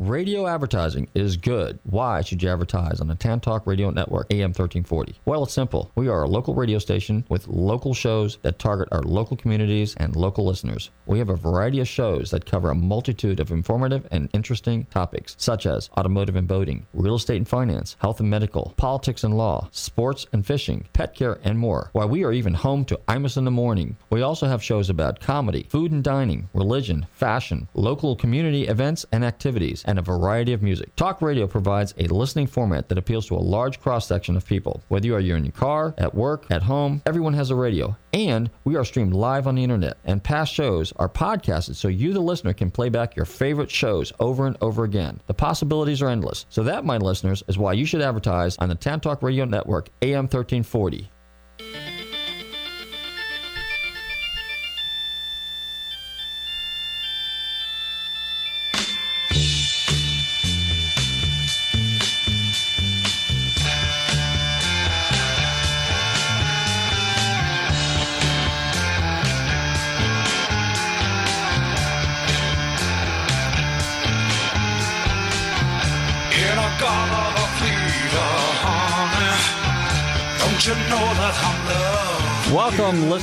Radio advertising is good. Why should you advertise on the Tan Talk Radio Network, AM 1340? Well, it's simple. We are a local radio station with local shows that target our local communities and local listeners. We have a variety of shows that cover a multitude of informative and interesting topics, such as automotive and boating, real estate and finance, health and medical, politics and law, sports and fishing, pet care, and more. Why, we are even home to Imus in the Morning. We also have shows about comedy, food and dining, religion, fashion, local community events and activities, and a variety of music. Talk radio provides a listening format that appeals to a large cross section of people. Whether you are in your car, at work, at home, everyone has a radio. And we are streamed live on the internet, and past shows are podcasted so you, the listener, can play back your favorite shows over and over again. The possibilities are endless. So, that, my listeners, is why you should advertise on the Tan Talk Radio Network, AM 1340.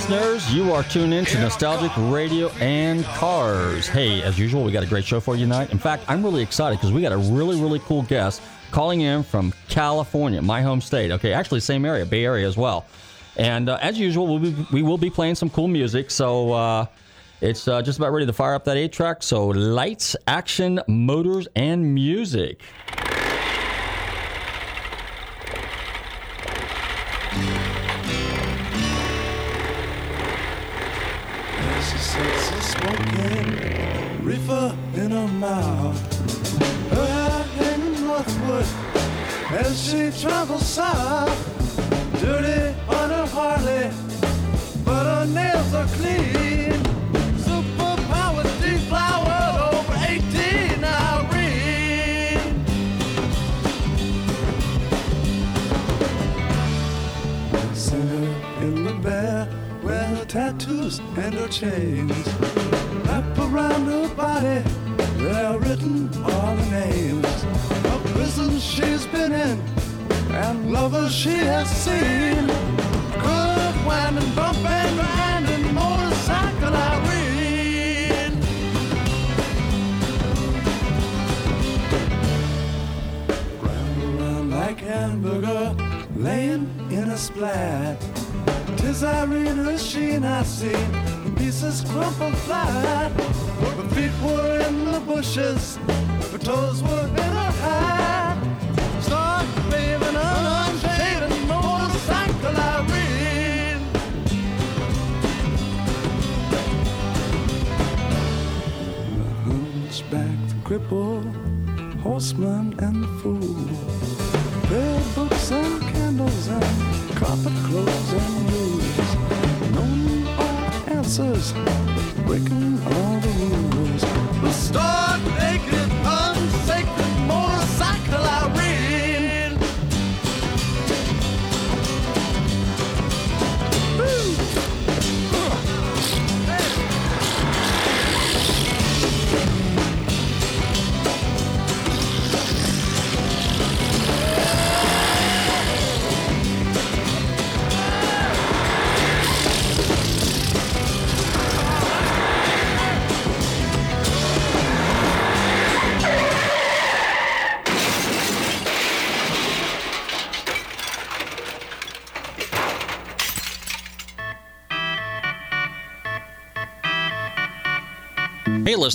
Listeners. You are tuned in to Nostalgic Radio and Cars. Hey, as usual, we got a great show for you tonight. In fact, I'm really excited because we got a really, really cool guest calling in from California, my home state. Okay, actually, same area, Bay Area as well. And uh, as usual, we'll be, we will be playing some cool music. So uh, it's uh, just about ready to fire up that 8 track. So lights, action, motors, and music. In her mouth. Her hair hanging northward as she travels south. Dirty on her Harley, but her nails are clean. Superpowered, deflowered, over 18 Irene. Seen her in the tattoos and her chains wrap around her body. They're written all the names of prisons she's been in and lovers she has seen. Good winding, bumping, grinding, motorcycle Irene. Round around like hamburger, laying in a splat. Tis Irene Sheen I see, pieces crumpled flat. Her feet were in the bushes, her toes were in her hat. Start waving an unshaven motorcycle Irene. The hunchback, the cripple, horseman and the fool. Prayer books and candles and carpet clothes and rules. All breaking all the rules. The start naked,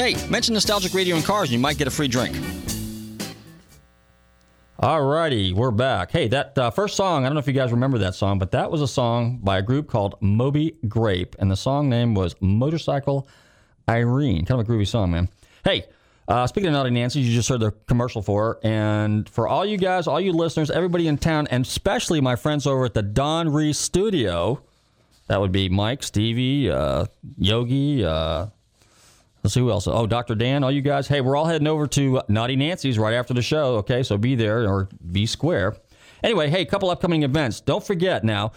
Hey, mention Nostalgic Radio and Cars and you might get a free drink. Alrighty, we're back. Hey, that uh, first song, I don't know if you guys remember that song, but that was a song by a group called Moby Grape, and the song name was Motorcycle Irene. Kind of a groovy song, man. Hey, uh, speaking of Naughty Nancy, you just heard the commercial for her. And for all you guys, all you listeners, everybody in town, and especially my friends over at the Don Reese Studio, that would be Mike, Stevie, uh, Yogi, uh, Let's see who else. Oh, Dr. Dan, all you guys. Hey, we're all heading over to Naughty Nancy's right after the show. Okay, so be there or be square. Anyway, hey, a couple upcoming events. Don't forget now,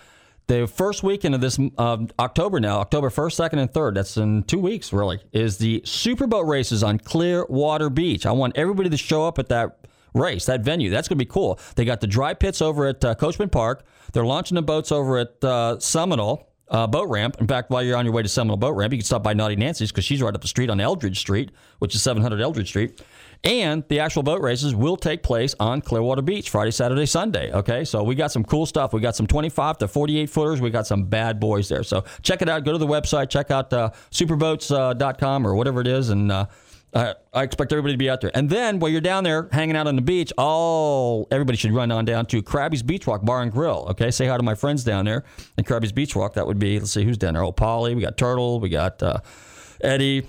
the first weekend of this uh, October now, October 1st, 2nd, and 3rd, that's in two weeks really, is the Superboat races on Clearwater Beach. I want everybody to show up at that race, that venue. That's going to be cool. They got the dry pits over at uh, Coachman Park. They're launching the boats over at uh, Seminole uh, boat ramp. In fact, while you're on your way to Seminole Boat Ramp, you can stop by Naughty Nancy's because she's right up the street on Eldridge Street, which is 700 Eldridge Street. And the actual boat races will take place on Clearwater Beach Friday, Saturday, Sunday. Okay, so we got some cool stuff. We got some 25 to 48 footers. We got some bad boys there. So check it out. Go to the website. Check out uh, superboats.com uh, or whatever it is, and uh, I, I expect everybody to be out there. And then while you're down there hanging out on the beach, all everybody should run on down to Crabby's Beach Walk Bar and Grill. Okay, say hi to my friends down there at Crabby's Beach Walk. That would be let's see who's down there. Oh, Polly, we got Turtle, we got uh, Eddie.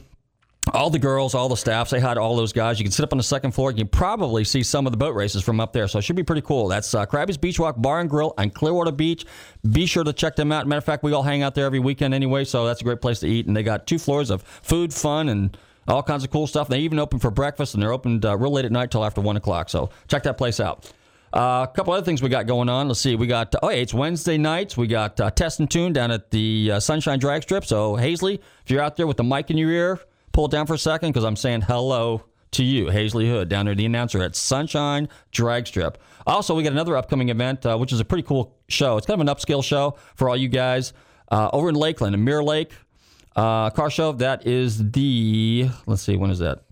All the girls, all the staff, say hi to all those guys. You can sit up on the second floor. You can probably see some of the boat races from up there. So it should be pretty cool. That's uh, Crabby's Beach Walk Bar and Grill on Clearwater Beach. Be sure to check them out. Matter of fact, we all hang out there every weekend anyway, so that's a great place to eat. And they got two floors of food, fun, and all kinds of cool stuff. They even open for breakfast, and they're open uh, real late at night till after one o'clock. So check that place out. Uh, a couple other things we got going on. Let's see. We got oh, hey, it's Wednesday nights. We got uh, test and tune down at the uh, Sunshine Drag Strip. So Hazley, if you're out there with the mic in your ear, pull it down for a second because I'm saying hello to you, Hazley Hood, down there, the announcer at Sunshine Drag Strip. Also, we got another upcoming event, uh, which is a pretty cool show. It's kind of an upscale show for all you guys uh, over in Lakeland, in Mirror Lake. Uh, car show, that is the, let's see, when is that?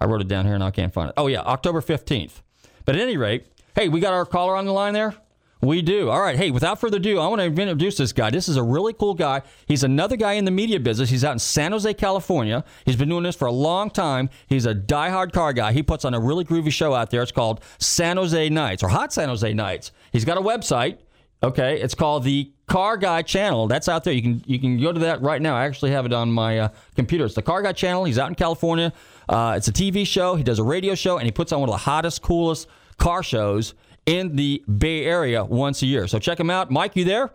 I wrote it down here and I can't find it. Oh, yeah, October 15th. But at any rate, hey, we got our caller on the line there? We do. All right. Hey, without further ado, I want to introduce this guy. This is a really cool guy. He's another guy in the media business. He's out in San Jose, California. He's been doing this for a long time. He's a diehard car guy. He puts on a really groovy show out there. It's called San Jose Nights or Hot San Jose Nights. He's got a website. Okay, it's called the Car Guy Channel. That's out there. You can you can go to that right now. I actually have it on my uh, computer. It's the Car Guy Channel. He's out in California. Uh, it's a TV show. He does a radio show, and he puts on one of the hottest, coolest car shows in the Bay Area once a year. So check him out. Mike, you there?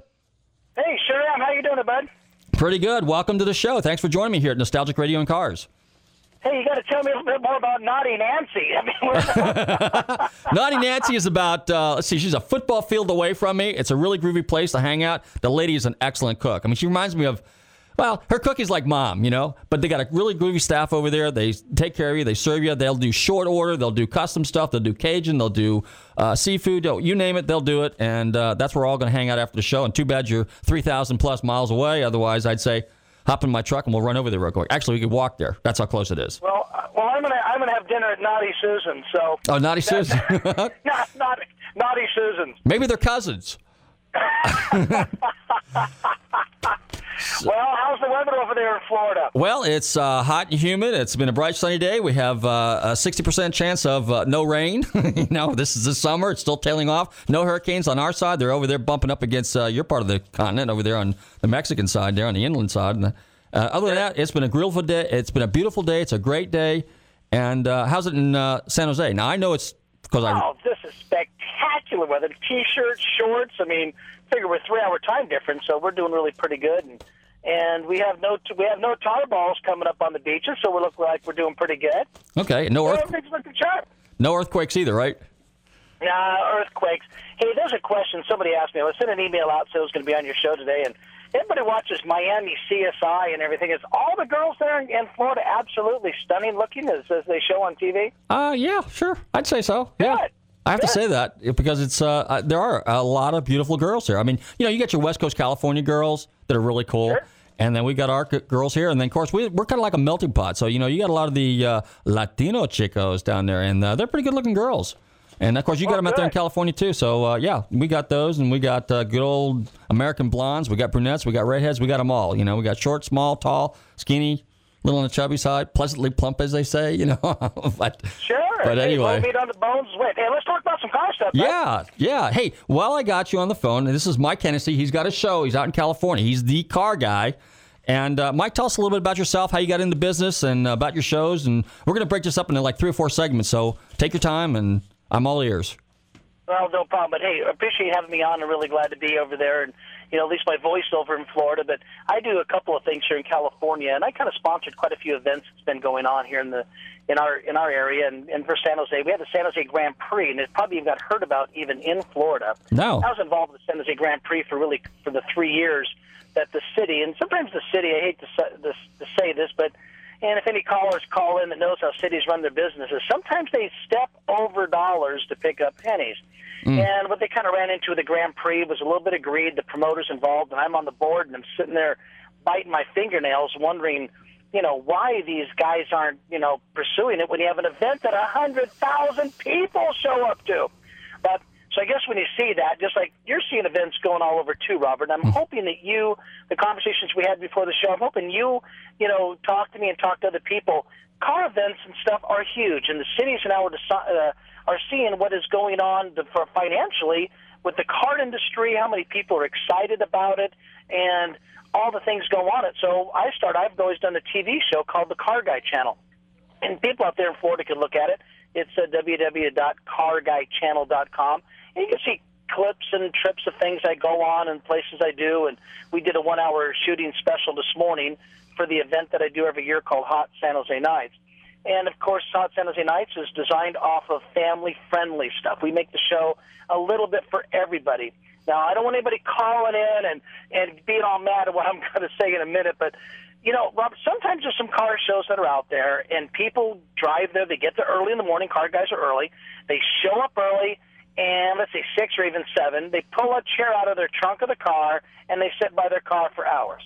Hey, sure am. How you doing, bud? Pretty good. Welcome to the show. Thanks for joining me here at Nostalgic Radio and Cars. Hey, you got to tell me a little bit more about Naughty Nancy. I mean, Naughty Nancy is about, uh, let's see, she's a football field away from me. It's a really groovy place to hang out. The lady is an excellent cook. I mean, she reminds me of, well, her cookie's like mom, you know, but they got a really groovy staff over there. They take care of you, they serve you. They'll do short order, they'll do custom stuff, they'll do Cajun, they'll do uh, seafood, you name it, they'll do it. And uh, that's where we're all going to hang out after the show. And too bad you're 3,000 plus miles away. Otherwise, I'd say, hop in my truck and we'll run over there real quick. Actually, we could walk there. That's how close it is. well, uh, well, I'm gonna I'm gonna have dinner at Naughty Susan. So Oh, Naughty Susan. not Naughty Naughty Susan. Maybe they're cousins. Well, how's the weather over there in Florida? Well, it's uh, hot and humid. It's been a bright sunny day. We have uh, a 60% chance of uh, no rain. you know, this is the summer. It's still tailing off. No hurricanes on our side. They're over there bumping up against uh, your part of the continent, over there on the Mexican side, there on the inland side. And, uh, other than that, it's been a beautiful day. It's been a beautiful day. It's a great day. And uh, how's it in uh, San Jose? Now, I know it's because I. Oh, this is spectacular weather. T-shirts, shorts. I mean, figure we're three-hour time difference, so we're doing really pretty good. And and we have no we have no tar balls coming up on the beaches, so we look like we're doing pretty good. Okay, no, earth, everything's looking sharp. no earthquakes either, right? Nah, earthquakes. Hey, there's a question somebody asked me. I was sent an email out, so it was going to be on your show today, and everybody watches Miami CSI and everything. Is all the girls there in, in Florida absolutely stunning looking as, as they show on TV? Uh, yeah, sure. I'd say so. Yeah. Good. I have to say that because it's uh, there are a lot of beautiful girls here. I mean, you know, you got your West Coast California girls that are really cool, Sure. and then we got our girls here, and then of course we, we're kind of like a melting pot. So you know, you got a lot of the uh, Latino chicos down there, and uh, they're pretty good looking girls. And of course, you got Oh, them out there in. California too. So uh, yeah, we got those, and we got uh, good old American blondes. We got brunettes. We got redheads. We got them all. You know, we got short, small, tall, skinny, little on the chubby side, pleasantly plump, as they say. You know, but Sure. But anyway. low meat on the bones. Wait, hey, let's talk about some car stuff. Yeah, yeah. Hey, while I got you on the phone, this is Mike Hennessey. He's got a show. He's out in California. He's the car guy. And uh, Mike, tell us a little bit about yourself, how you got into business, and uh, about your shows. And we're going to break this up into like three or four segments. So take your time, and I'm all ears. Well, no problem. But hey, appreciate having me on. I'm really glad to be over there, and you know, at least my voice over in Florida. But I do a couple of things here in California, and I kind of sponsored quite a few events that's been going on here in the in our in our area. And, and for San Jose, we had the San Jose Grand Prix, and it probably even got heard about even in Florida. No. I was involved with the San Jose Grand Prix for really for the three years that the city, and sometimes the city. I hate to, this, to say this, but and if any callers call in that knows how cities run their businesses, sometimes they step over dollars to pick up pennies. Hmm. And what they kind of ran into with the Grand Prix was a little bit of greed. The promoters involved, and I'm on the board, and I'm sitting there biting my fingernails, wondering, you know, why these guys aren't, you know, pursuing it when you have an event that a hundred thousand people show up to. But so I guess when you see that, just like you're seeing events going all over too, Robert, I'm hoping that you, the conversations we had before the show, I'm hoping you, you know, talk to me and talk to other people. Car events and stuff are huge, and the cities now uh, are seeing what is going on to, for financially with the car industry, how many people are excited about it, and all the things go on it. So I start. I've always done a TV show called the Car Guy Channel and people out there in Florida can look at it. It's uh, www.carguychannel.com, and you can see clips and trips of things I go on and places I do. And we did a one-hour shooting special this morning for the event that I do every year called Hot San Jose Nights. And of course, Hot San Jose Nights is designed off of family-friendly stuff. We make the show a little bit for everybody. Now, I don't want anybody calling in and and being all mad at what I'm going to say in a minute, but you know, Rob, sometimes there's some car shows that are out there, and people drive there. They get there early in the morning. Car guys are early. They show up early, and let's say six or even seven. They pull a chair out of their trunk of the car, and they sit by their car for hours.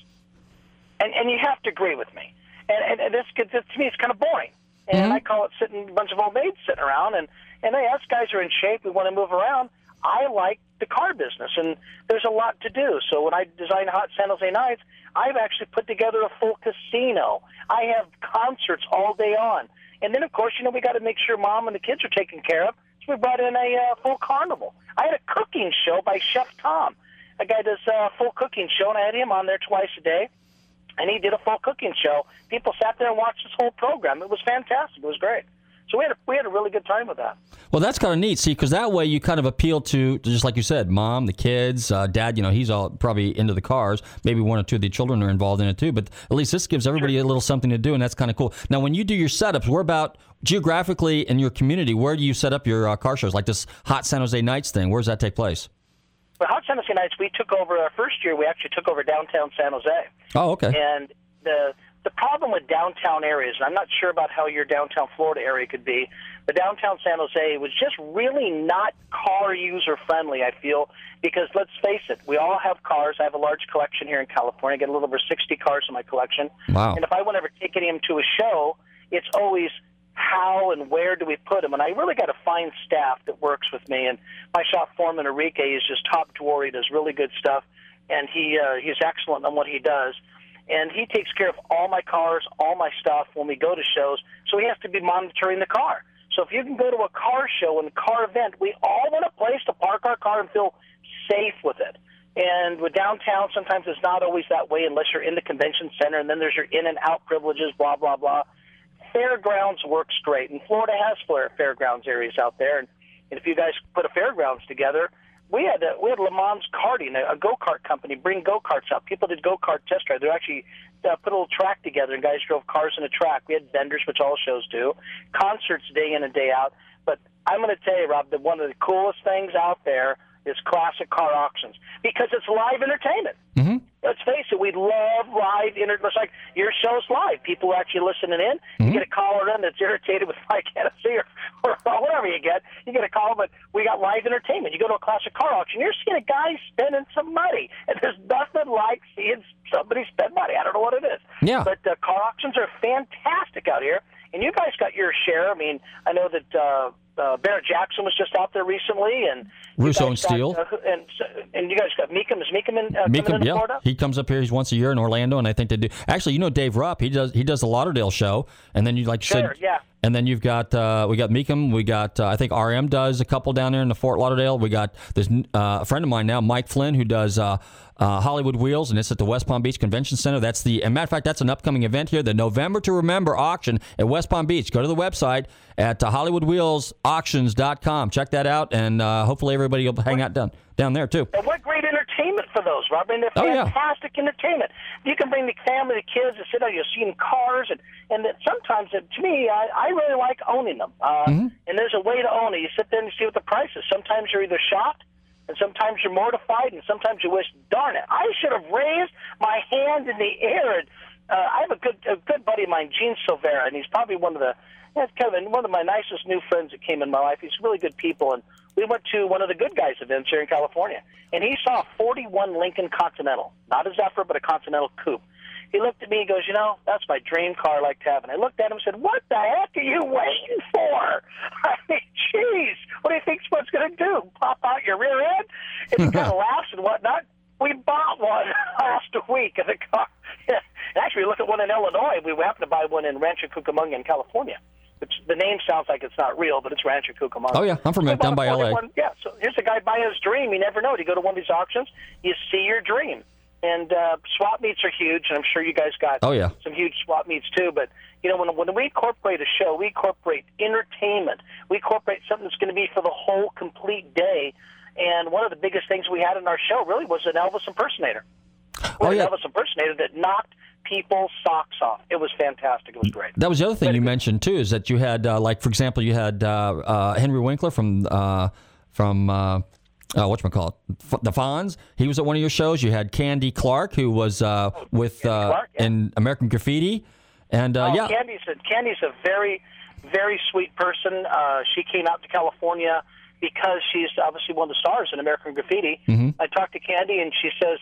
And and you have to agree with me. And and, and this, this to me, it's kind of boring. And mm-hmm. I call it sitting a bunch of old maids sitting around, and and hey, us guys are in shape. We want to move around. I like the car business, and there's a lot to do. So when I design Hot San Jose Nights, I've actually put together a full casino. I have concerts all day on, and then of course, you know, we got to make sure mom and the kids are taken care of. We brought in a uh, full carnival. I had a cooking show by Chef Tom. A guy does a full cooking show, and I had him on there twice a day and he did a full cooking show. People sat there and watched this whole program. It was fantastic. It was great. So we had a, we had a really good time with that. Well, that's kind of neat. See, because that way you kind of appeal to, to just like you said, mom, the kids, uh, dad. You know, he's all probably into the cars. Maybe one or two of the children are involved in it too. But at least this gives everybody a little something to do, and that's kind of cool. Now, when you do your setups, where about geographically in your community? Where do you set up your uh, car shows? Like this Hot San Jose Nights thing. Where does that take place? Well, Hot San Jose Nights, we took over our first year. We actually took over downtown San Jose. Oh, okay. And the the problem with downtown areas, and I'm not sure about how your downtown Florida area could be, but downtown San Jose was just really not car user friendly. I feel because let's face it, we all have cars. I have a large collection here in California. I get a little over 60 cars in my collection. Wow. And if I want to ever take any of them to a show, it's always how and where do we put them? And I really got to find staff that works with me. And my shop foreman Enrique is just top drawer. He does really good stuff, and he uh, he's excellent on what he does. And he takes care of all my cars, all my stuff when we go to shows. So he has to be monitoring the car. So if you can go to a car show and car event, we all want a place to park our car and feel safe with it. And with downtown, sometimes it's not always that way unless you're in the convention center, and then there's your in and out privileges, blah blah blah fairgrounds works great, and Florida has fairgrounds areas out there. And, and if you guys put a fairgrounds together, we had a, we had Le Mans karting, a, a go kart company, bring go karts out. People did go kart test drive. They actually uh, put a little track together, and guys drove cars in a track. We had vendors, which all shows do, concerts day in and day out. But I'm going to tell you, Rob, that one of the coolest things out there is classic car auctions because it's live entertainment. Mm-hmm. Let's face it, we love live inter It's like your show's live. People are actually listening in. You get a caller in that's irritated with Mike Hennessey or, or whatever you get. You get a call, but we got live entertainment. You go to a classic car auction, you're seeing a guy spending some money, and there's nothing like seeing somebody spend money. I don't know what it is. Yeah. But uh, car auctions are fantastic out here. And you guys got your share. I mean, I know that uh, uh, Barrett Jackson was just out there recently, and Russo and got, Steele. uh, and and you guys got Mecum. Is Mecum in, uh, Mecum, yeah, Florida? he comes up here. He's once a year in Orlando, and I think they do. Actually, you know Dave Rupp. He does he does the Lauderdale show, and then you like you Sure, said, yeah. And then you've got uh, we got Mecum. We got uh, I think RM does a couple down there in the Fort Lauderdale. We got this uh, a friend of mine now, Mike Flynn, who does uh, Hollywood Wheels, and it's at the West Palm Beach Convention Center. That's the and matter of fact, that's an upcoming event here, the November to Remember auction at West Palm Beach. Go to the website at uh, HollywoodWheelsAuctions.com. Check that out, and uh, hopefully everybody will hang out down down there too. And what great entertainment for those, Rob. I mean, they're Oh, yeah. fantastic entertainment. You can bring the family, the kids, and sit down. You'll see them cars, and and that sometimes, uh, to me, I, I really like owning them. Uh, Mm-hmm. And there's a way to own it. You sit there and you see what the price is. Sometimes you're either shocked, and sometimes you're mortified, and sometimes you wish, darn it, I should have raised my hand in the air. And uh, I have a good a good buddy of mine, Gene Silvera, and he's probably one of the yeah, Kevin, one of my nicest new friends that came in my life. He's really good people, and we went to one of the good guys events here in California, and he saw a 41 Lincoln Continental, not a Zephyr, but a Continental Coupe. He looked at me and goes, you know, that's my dream car I like to have. And I looked at him and said, what the heck are you waiting for? I mean, jeez, what do you think what's going to do? Pop out your rear end? And he kind of laughs and whatnot. We bought one last week in the car. Actually, we looked at one in Illinois. We happened to buy one in Rancho Cucamonga in California. Which the name sounds like it's not real, but it's Rancho Cucamonga. Oh, yeah, I'm from it, down by LA. 41 Yeah, so here's a guy buying his dream. You never know. You go to one of these auctions, you see your dream. And uh, swap meets are huge, and I'm sure you guys got Oh, yeah. some huge swap meets too. But you know, when when we incorporate a show, we incorporate entertainment. We incorporate something that's going to be for the whole complete day. And one of the biggest things we had in our show really was an Elvis impersonator. Oh, an. Elvis impersonator that knocked people's socks off. It was fantastic. It was great. That was the other thing you mentioned too, is that you had uh, like for example, you had uh, uh, Henry Winkler from uh, from uh, what call it, F- the Fonz. He was at one of your shows. You had Candy Clark, who was uh, with uh, Clark, yeah. in American Graffiti, and uh, Oh, yeah, Candy's a, Candy's a very, very sweet person. Uh, she came out to California because she's obviously one of the stars in American Graffiti. Mm-hmm. I talked to Candy, and she says,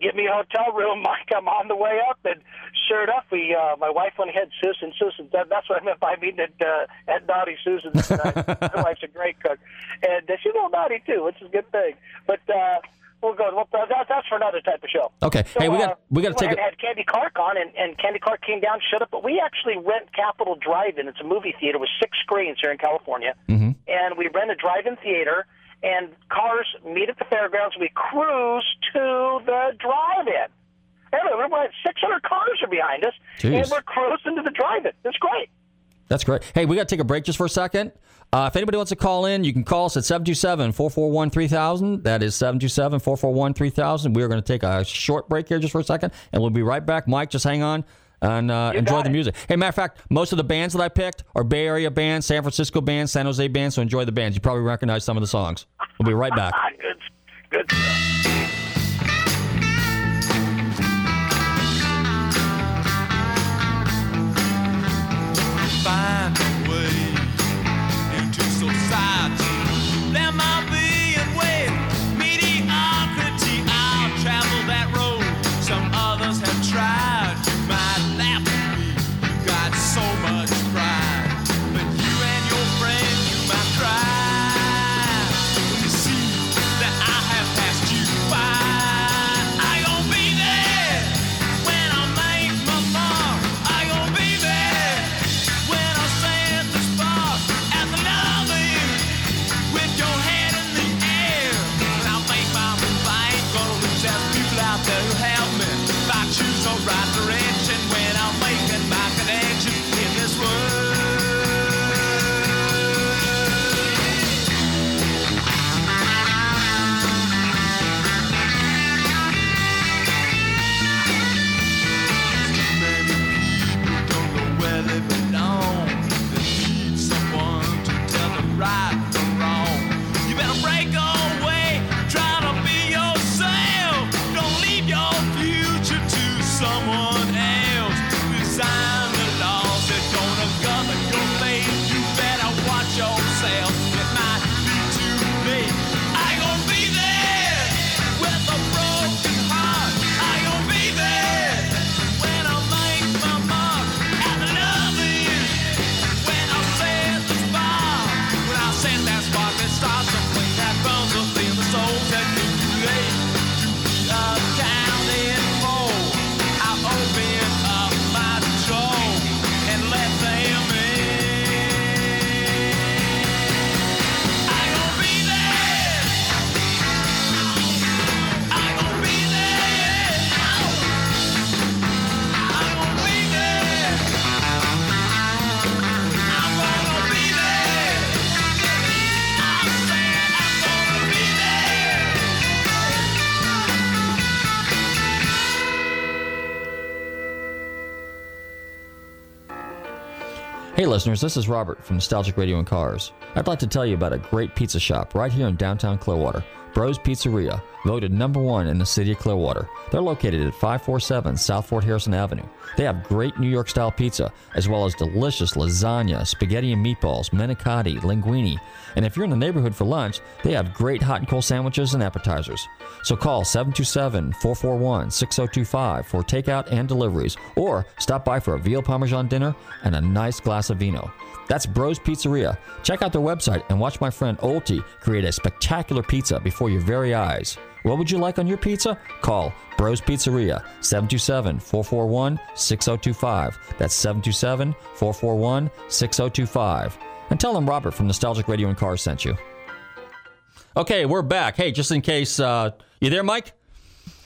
"Get me a hotel room, Mike. I'm on the way up." And sure enough, we, uh, my wife went ahead, Susan. Susan, that, that's what I meant by meeting at uh, at Naughty Susan's. Uh, my wife's a great cook, and uh, she's a little naughty too, which is a good thing. But uh, we'll go. Well, that, that's for another type of show. Okay. So, Hey, we got- uh, we gotta went take a- and had Candy Clark on, and, and Candy Clark came down, showed up. But we actually rent Capitol Drive-In. It's a movie theater with six screens here in California, mm-hmm. and we rent a drive-in theater. And cars meet at the fairgrounds. We cruise to the drive-in. Anyway, we're 600 cars are behind us, Jeez. and we're cruising to the drive-in. It's great. That's great. Hey, we got to take a break just for a second. Uh, if anybody wants to call in, you can call us at 727 441 3000. That is 727 441 3000. We are going to take a short break here just for a second, and we'll be right back. Mike, just hang on and uh, enjoy got the it. music. Hey, matter of fact, most of the bands that I picked are Bay Area bands, San Francisco bands, San Jose bands, so enjoy the bands. You probably recognize some of the songs. We'll be right back. Good, good stuff. find Hey, listeners, this is Robert from Nostalgic Radio and Cars. I'd like to tell you about a great pizza shop right here in downtown Clearwater. Bros Pizzeria, voted number one in the city of Clearwater. They're located at 547 South Fort Harrison Avenue. They have great New York style pizza, as well as delicious lasagna, spaghetti and meatballs, manicotti, linguine. And if you're in the neighborhood for lunch, they have great hot and cold sandwiches and appetizers. So call 727 441 6025 for takeout and deliveries, or stop by for a veal parmesan dinner and a nice glass of vino. That's Bros Pizzeria. Check out their website and watch my friend Olti create a spectacular pizza before your very eyes. What would you like on your pizza? Call Bros Pizzeria 727 441 6025. That's 727 441 6025. And tell them Robert from Nostalgic Radio and Cars sent you. Okay, we're back. Hey, just in case, uh, you there, Mike?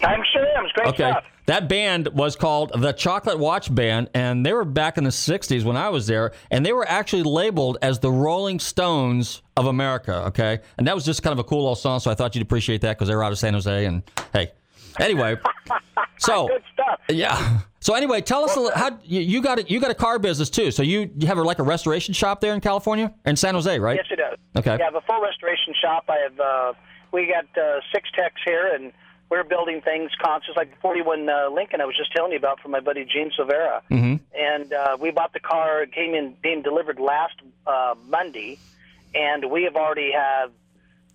I'm sure am. It's great Okay. stuff. That band was called the Chocolate Watch Band, and they were back in the 60s when I was there, and they were actually labeled as the Rolling Stones of America, okay? And that was just kind of a cool little song, so I thought you'd appreciate that because they were out of San Jose, and hey. Anyway, so Good stuff. yeah. So anyway, tell us a little, how you, you got it. You got a car business too. So you, you have a, like a restoration shop there in California, in San Jose, right? Yes, it does. Okay. Yeah, I have a full restoration shop. I have uh, we got uh, six techs here, and we're building things constantly, like the 41 uh, Lincoln I was just telling you about from my buddy Gene Silvera. Mm-hmm. And uh, we bought the car. It came in being delivered last uh, Monday, and we have already have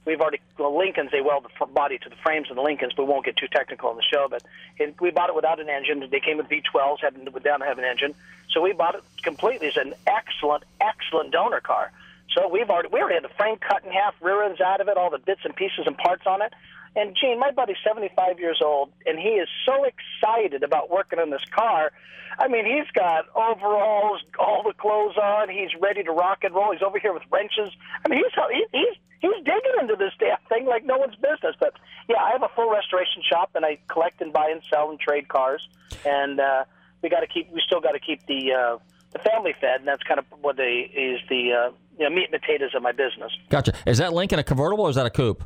we've already well, Lincolns they weld the f- body to the frames of the Lincolns. We won't get too technical on the show, but it, we bought it without an engine. They came with V12s, had without have an engine. So we bought it completely. It's an excellent, excellent donor car. So we've already we already had the frame cut in half, rear ends out of it, all the bits and pieces and parts on it. And Gene, my buddy's 75 years old, and he is so excited about working on this car. I mean, he's got overalls, all the clothes on. He's ready to rock and roll. He's over here with wrenches. I mean, he's he, he's he's digging into this damn thing like no one's business. But yeah, I have a full restoration shop, and I collect and buy and sell and trade cars. And uh, we got to keep. We still got to keep the uh, the family fed, and that's kind of what they is the uh, you know, meat and potatoes of my business. Gotcha. Is that Lincoln a convertible or is that a coupe?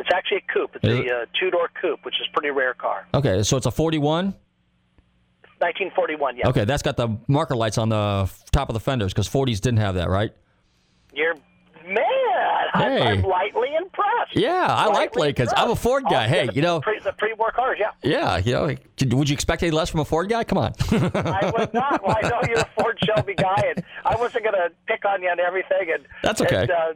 It's actually a coupe. It's Is a uh, two door coupe, which is a pretty rare car. Okay, so it's a 41. 1941. Yeah. Okay, that's got the marker lights on the top of the fenders because 40s didn't have that, right? You're man. I'm, Hey. I'm lightly impressed. Yeah, I like Lightly Lincolns. I'm a. Ford guy. Oh, Hey, yeah, you know, pre, the pre-war cars. Yeah. yeah, you know, would you expect any less from a Ford guy? Come on. I would not. Well, I know you're a Ford Shelby guy, and I wasn't going to pick on you on everything. And That's okay. And, uh,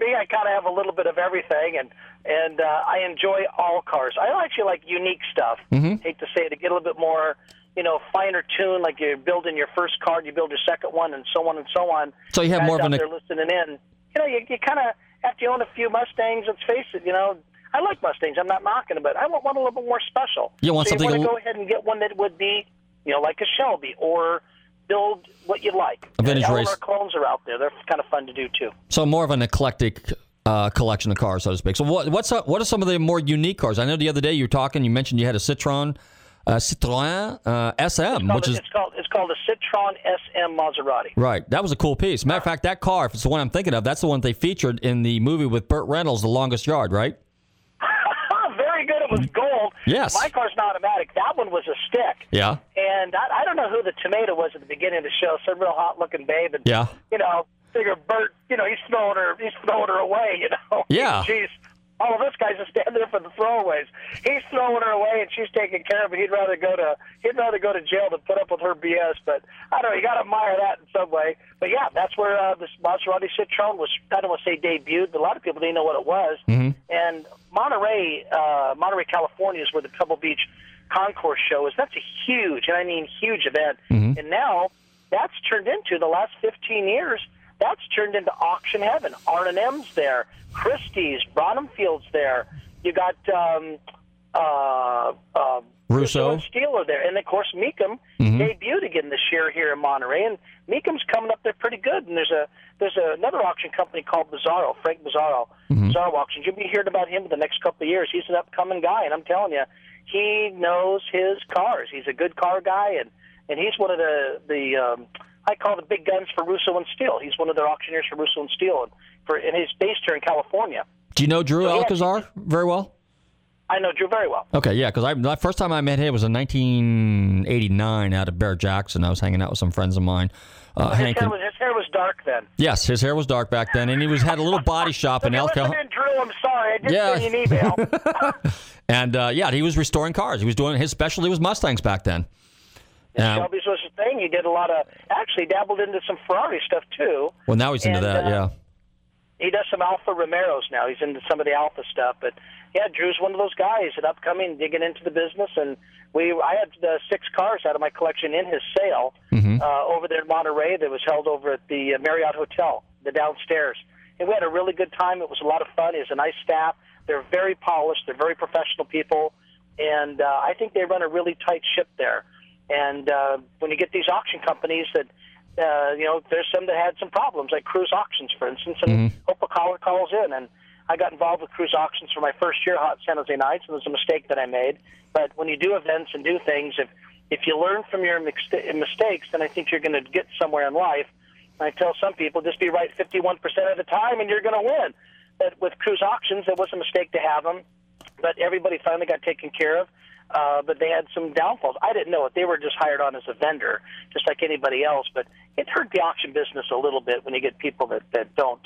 me, I kind of have a little bit of everything, and and uh, I enjoy all cars. I actually like unique stuff. Mm-hmm. Hate to say it, to get a little bit more, you know, finer tune. Like you're building your first car, you build your second one, and so on and so on. So you have Guys more of an. They're listening in. You know, you, you kind of after you own a few Mustangs. Let's face it, you know. I like Mustangs. I'm not knocking them, but I want one a little bit more special. You want so something You want to go ahead and get one that would be, you know, like a Shelby, or build what you like. A vintage the race. Eleanor clones are out there. They're kind of fun to do too. so more of an eclectic uh, collection of cars, so to speak. So what, what's uh, what are some of the more unique cars? I know the other day you were talking. You mentioned you had a Citroen, uh, Citroen uh, SM, which a- is it's called it's called a Citroen SM Maserati. right. That was a cool piece. Matter of fact, that car, if it's the one I'm thinking of, that's the one they featured in the movie with Burt Reynolds, The Longest Yard, right? Was mm-hmm. gold. Yes. My car's an automatic. That one was a stick. Yeah. And I, I don't know who the tomato was at the beginning of the show. Some real hot looking babe. And, Yeah. You know, figure Burt, you know, he's throwing her, he's throwing her away. You know. Yeah. Jeez. All of this guy's just standing there for the throwaways. He's throwing her away, and she's taking care of it. He'd rather go to he'd rather go to jail than put up with her BS. But I don't know. You got to admire that in some way. But yeah, that's where uh, this Maserati Citroen was. I don't want to say debuted, but a lot of people didn't know what it was. Mm-hmm. And Monterey, uh, Monterey, California, is where the Pebble Beach Concourse show is. That's a huge, and I mean huge event. Mm-hmm. And now that's turned into the last 15 years. That's turned into auction heaven. R&M's there, Christie's, Field's there. You got um, uh, uh, Russo. and Steele are there, and of course Mecum debuted again this year here in Monterey, and Mecum's coming up there pretty good. And there's a there's a, another auction company called Bizarro, Frank Bizarro, Bizarro Auctions. You'll be hearing about him in the next couple of years. He's an upcoming guy, and I'm telling you, he knows his cars. He's a good car guy, and and he's one of the the um, I call the big guns for Russo and Steele. He's one of their auctioneers for Russo and Steele, and for and he's based here in California. Do you know Drew yeah, Alcazar very well? I know Drew very well. Okay, yeah, because I the first time I met him was in 1989 out of Bear Jackson. I was hanging out with some friends of mine. Uh, His Hank hair was his dark then. Yes, his hair was dark back then, and he was had a little body shop in El Cajon. Drew, I'm sorry. I did Yeah. send you an email. And uh, yeah, he was restoring cars. He was doing his specialty was Mustangs back then. Was his thing. He did a lot of actually dabbled into some Ferrari stuff too. Well, now he's into that. uh, yeah. He does some Alfa Romeros now. He's into some of the Alfa stuff, but yeah, Drew's one of those guys that upcoming digging into the business. And we, I had uh, six cars out of my collection in his sale uh, over there in Monterey that was held over at the uh, Marriott Hotel, the downstairs. And we had a really good time. It was a lot of fun. He has a nice staff. They're very polished. They're very professional people, and uh, I think they run a really tight ship there. And uh, when you get these auction companies that, uh, you know, there's some that had some problems, like Kruse Auctions, for instance, and hope a caller calls in. And I got involved with Kruse Auctions for my first year, Hot San Jose Nights, and it was a mistake that I made. But when you do events and do things, if if you learn from your mistakes, then I think you're going to get somewhere in life. And I tell some people, just be right 51% of the time, and you're going to win. But with Kruse Auctions, it was a mistake to have them but everybody finally got taken care of. Uh, but they had some downfalls. I didn't know it. They were just hired on as a vendor, just like anybody else. But it hurt the auction business a little bit when you get people that that don't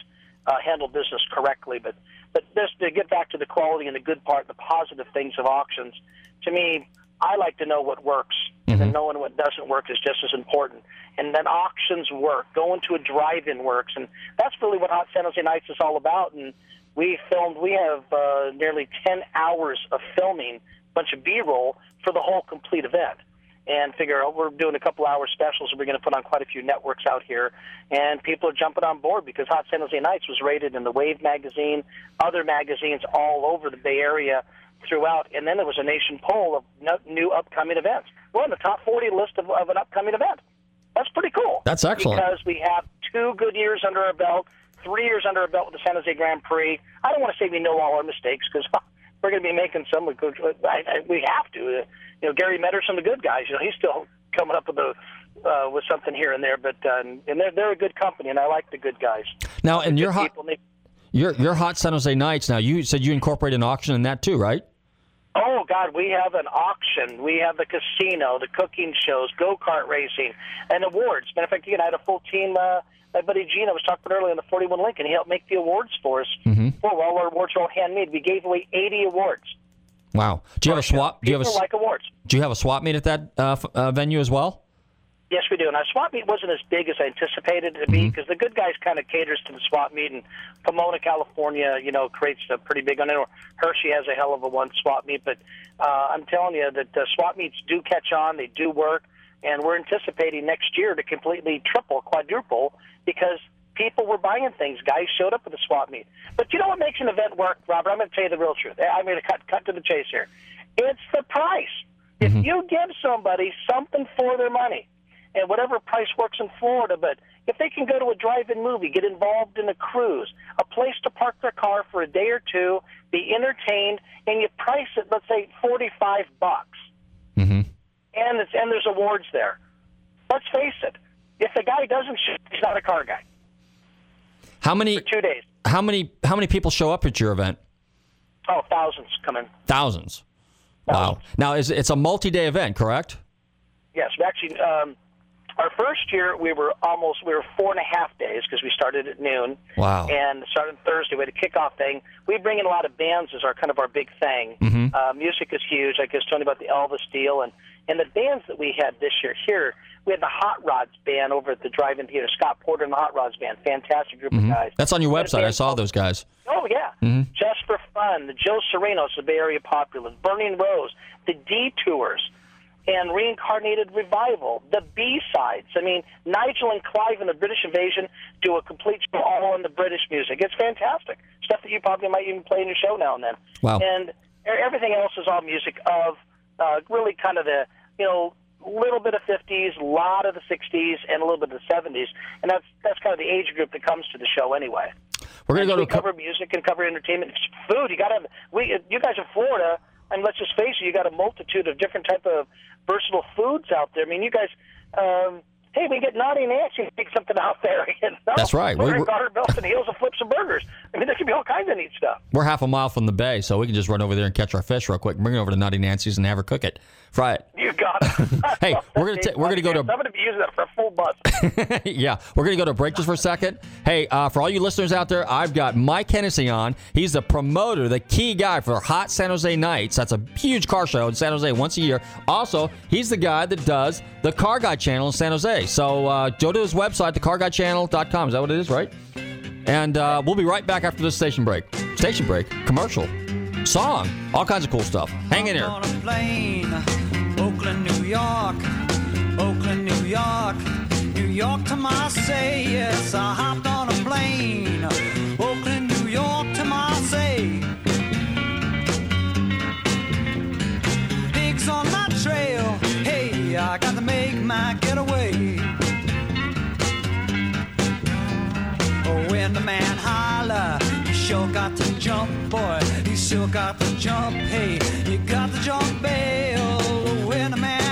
uh, handle business correctly. But but just to get back to the quality and the good part, the positive things of auctions, to me, I like to know what works, and knowing what doesn't work is just as important. And then auctions work. Going to a drive-in works, and that's really what Hot San Jose Nights is all about. And we filmed. We have uh, nearly ten hours of filming, bunch of B-roll for the whole complete event. And figure out we're doing a couple hour specials, and we're going to put on quite a few networks out here. And people are jumping on board because Hot San Jose Nights was rated in the Wave magazine, other magazines all over the Bay Area throughout. And then there was a nation poll of new upcoming events. We're on the top 40 list of, of an upcoming event. That's pretty cool. That's excellent. Because we have two good years under our belt, three years under our belt with the San Jose Grand Prix. I don't want to say we know all our mistakes because we're going to be making some. We could- I- I- we have to. Uh, You know, Gary Metterson, the good guys. You know, he's still coming up with a uh, with something here and there, but uh, and they're they're a good company, and I like the good guys. Now, and your Good hot. They- your your hot San Jose Nights. Now, you said you incorporate an auction in that too, right? Oh God, we have an auction. We have the casino, the cooking shows, go kart racing, and awards. Matter of fact, again, I had a full team. Uh, my buddy Gene, I was talking about earlier on the 41 Lincoln. He helped make the awards for us. Mm-hmm. Well, our awards are all handmade. We gave away 80 awards. Wow. Do you have a swap? Do you have a like awards. do you have a swap meet at that uh, uh, venue as well? Yes, we do. And our swap meet wasn't as big as I anticipated it to be because the good guys kind of caters to the swap meet. And Pomona, California, you know, creates a pretty big one. Know Hershey has a hell of a one swap meet, but uh, I'm telling you that uh, swap meets do catch on. They do work, and we're anticipating next year to completely triple, quadruple because people were buying things. Guys showed up at the swap meet. But you know what makes an event work, Robert? I'm going to tell you the real truth. I'm going to cut cut to the chase here. It's the price. If you give somebody something for their money, and whatever price works in Florida, but if they can go to a drive-in movie, get involved in a cruise, a place to park their car for a day or two, be entertained, and you price it, let's say forty-five bucks, Mm-hmm. and it's, and there's awards there. Let's face it. If the guy doesn't shoot, he's not a car guy. How many Two days. how many how many people show up at your event? Oh, thousands come in. Thousands. Wow. Now, is it's a multi-day event, correct? Yes, actually, um, our first year we were almost we were four and a half days because we started at noon. Wow. And started Thursday. We had a kickoff thing. We bring in a lot of bands as our kind of our big thing. Mm-hmm. Uh, music is huge. I was telling you about the Elvis deal and and the bands that we had this year. Here we had the Hot Rods band over at the Drive-In Theater. Scott Porter and the Hot Rods band, fantastic group of guys. That's on your We had a website. I saw those guys. Oh yeah, mhm just for fun. The Joe Serenos, the Bay Area Populous, Burning Rose, the Detours, and Reincarnated Revival, the B sides. I mean, Nigel and Clive and the British Invasion do a complete show all on the British music. It's fantastic stuff that you probably might even play in your show now and then. Wow. And everything else is all music of uh, really kind of the you know little bit of 50s, a lot of the 60s, and a little bit of the 70s, and that's that's kind of the age group that comes to the show anyway We're gonna go to we a cover music and cover entertainment, food. You got to have we. You guys in Florida, and let's just face it, you got a multitude of different type of versatile foods out there. I mean, you guys. Um, hey, we get Naughty Nancy to make something out there. You know? That's right. We're We- in Goddard Belton Hills and flip some burgers. I mean, there could be all kinds of neat stuff. We're half a mile from the bay, so we can just run over there and catch our fish real quick. Bring it over to Nutty Nancy's and have her cook it, fry it. You got it. Hey, we're gonna we're gonna go to I'm going to be using that for a full bus. yeah, we're going to go to break just for a second. Hey, uh, for all you listeners out there, I've got Mike Hennessey on. He's the promoter, the key guy for Hot San Jose Nights. That's a huge car show in San Jose once a year. Also, he's the guy that does the Car Guy channel in San Jose. So uh, go to his website, thecarguychannel.com. Is that what it is, right? And uh, we'll be right back after this station break. Station break, commercial, song, all kinds of cool stuff. Hang in here. plane, Oakland, New York, Oakland, New York, New York to Marseille. Yes, I hopped on a plane, Oakland, New York to Marseille. Pigs on my trail, hey, I got to make my got to jump, boy. You sure got to jump, hey, you got to jump bail. Oh, when the man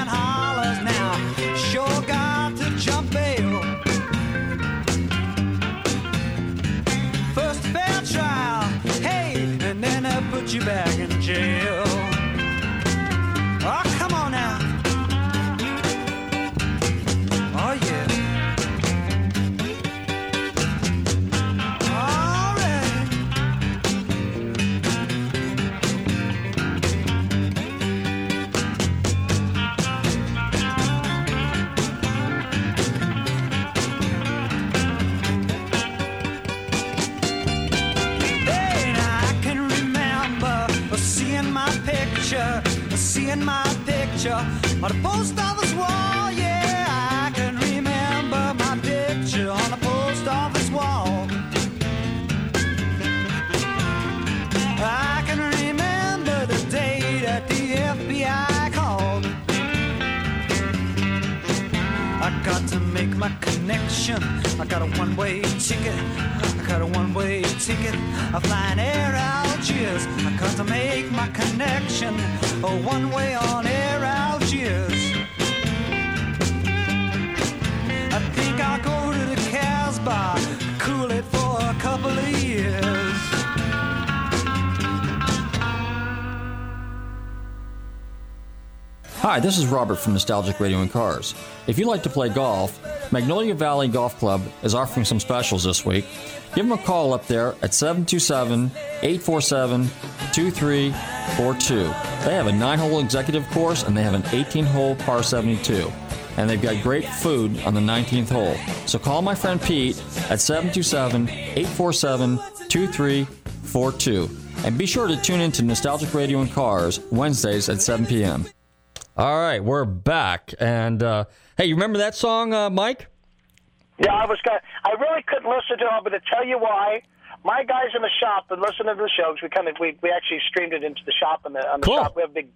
seeing my picture. On the post my connection. I got a one way ticket. I got a one way ticket. I'm flying Air Algiers. I got to make my connection. A one way on Air Algiers. I think I'll go to the Casbah, cool it for a couple of years. Hi, this is Robert from Nostalgic Radio and Cars. If you like to play golf, Magnolia Valley Golf Club is offering some specials this week. Give them a call up there at 727 847 2342. They have a 9 hole executive course and they have an 18 hole par 72. And they've got great food on the 19th hole. So call my friend Pete at 727 847 2342. And be sure to tune in to Nostalgic Radio and Cars Wednesdays at 7 p.m. All right, we're back. And uh, hey, you remember that song, uh, Mike? Yeah, I was gonna, I really couldn't listen to it. I'm going to tell you why. My guys in the shop and listening to the show 'cause we kind of we, we actually streamed it into the shop and the, on the Cool. shop. We have a big.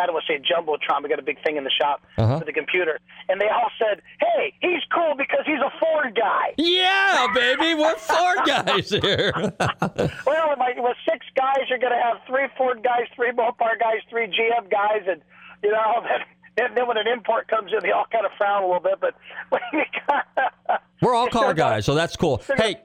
I don't want to say jumbotron. We got a big thing in the shop Uh-huh. for the computer, and they all said, "Hey, he's cool because he's a Ford guy." Yeah, baby, we're four guys here. Well, with, my, with six guys, you're going to have three Ford guys, three Mopar guys, three GM guys, and you know. Then, then when an import comes in, they all kind of frown a little bit. But when you got, we're all car guys, so that's cool. Hey,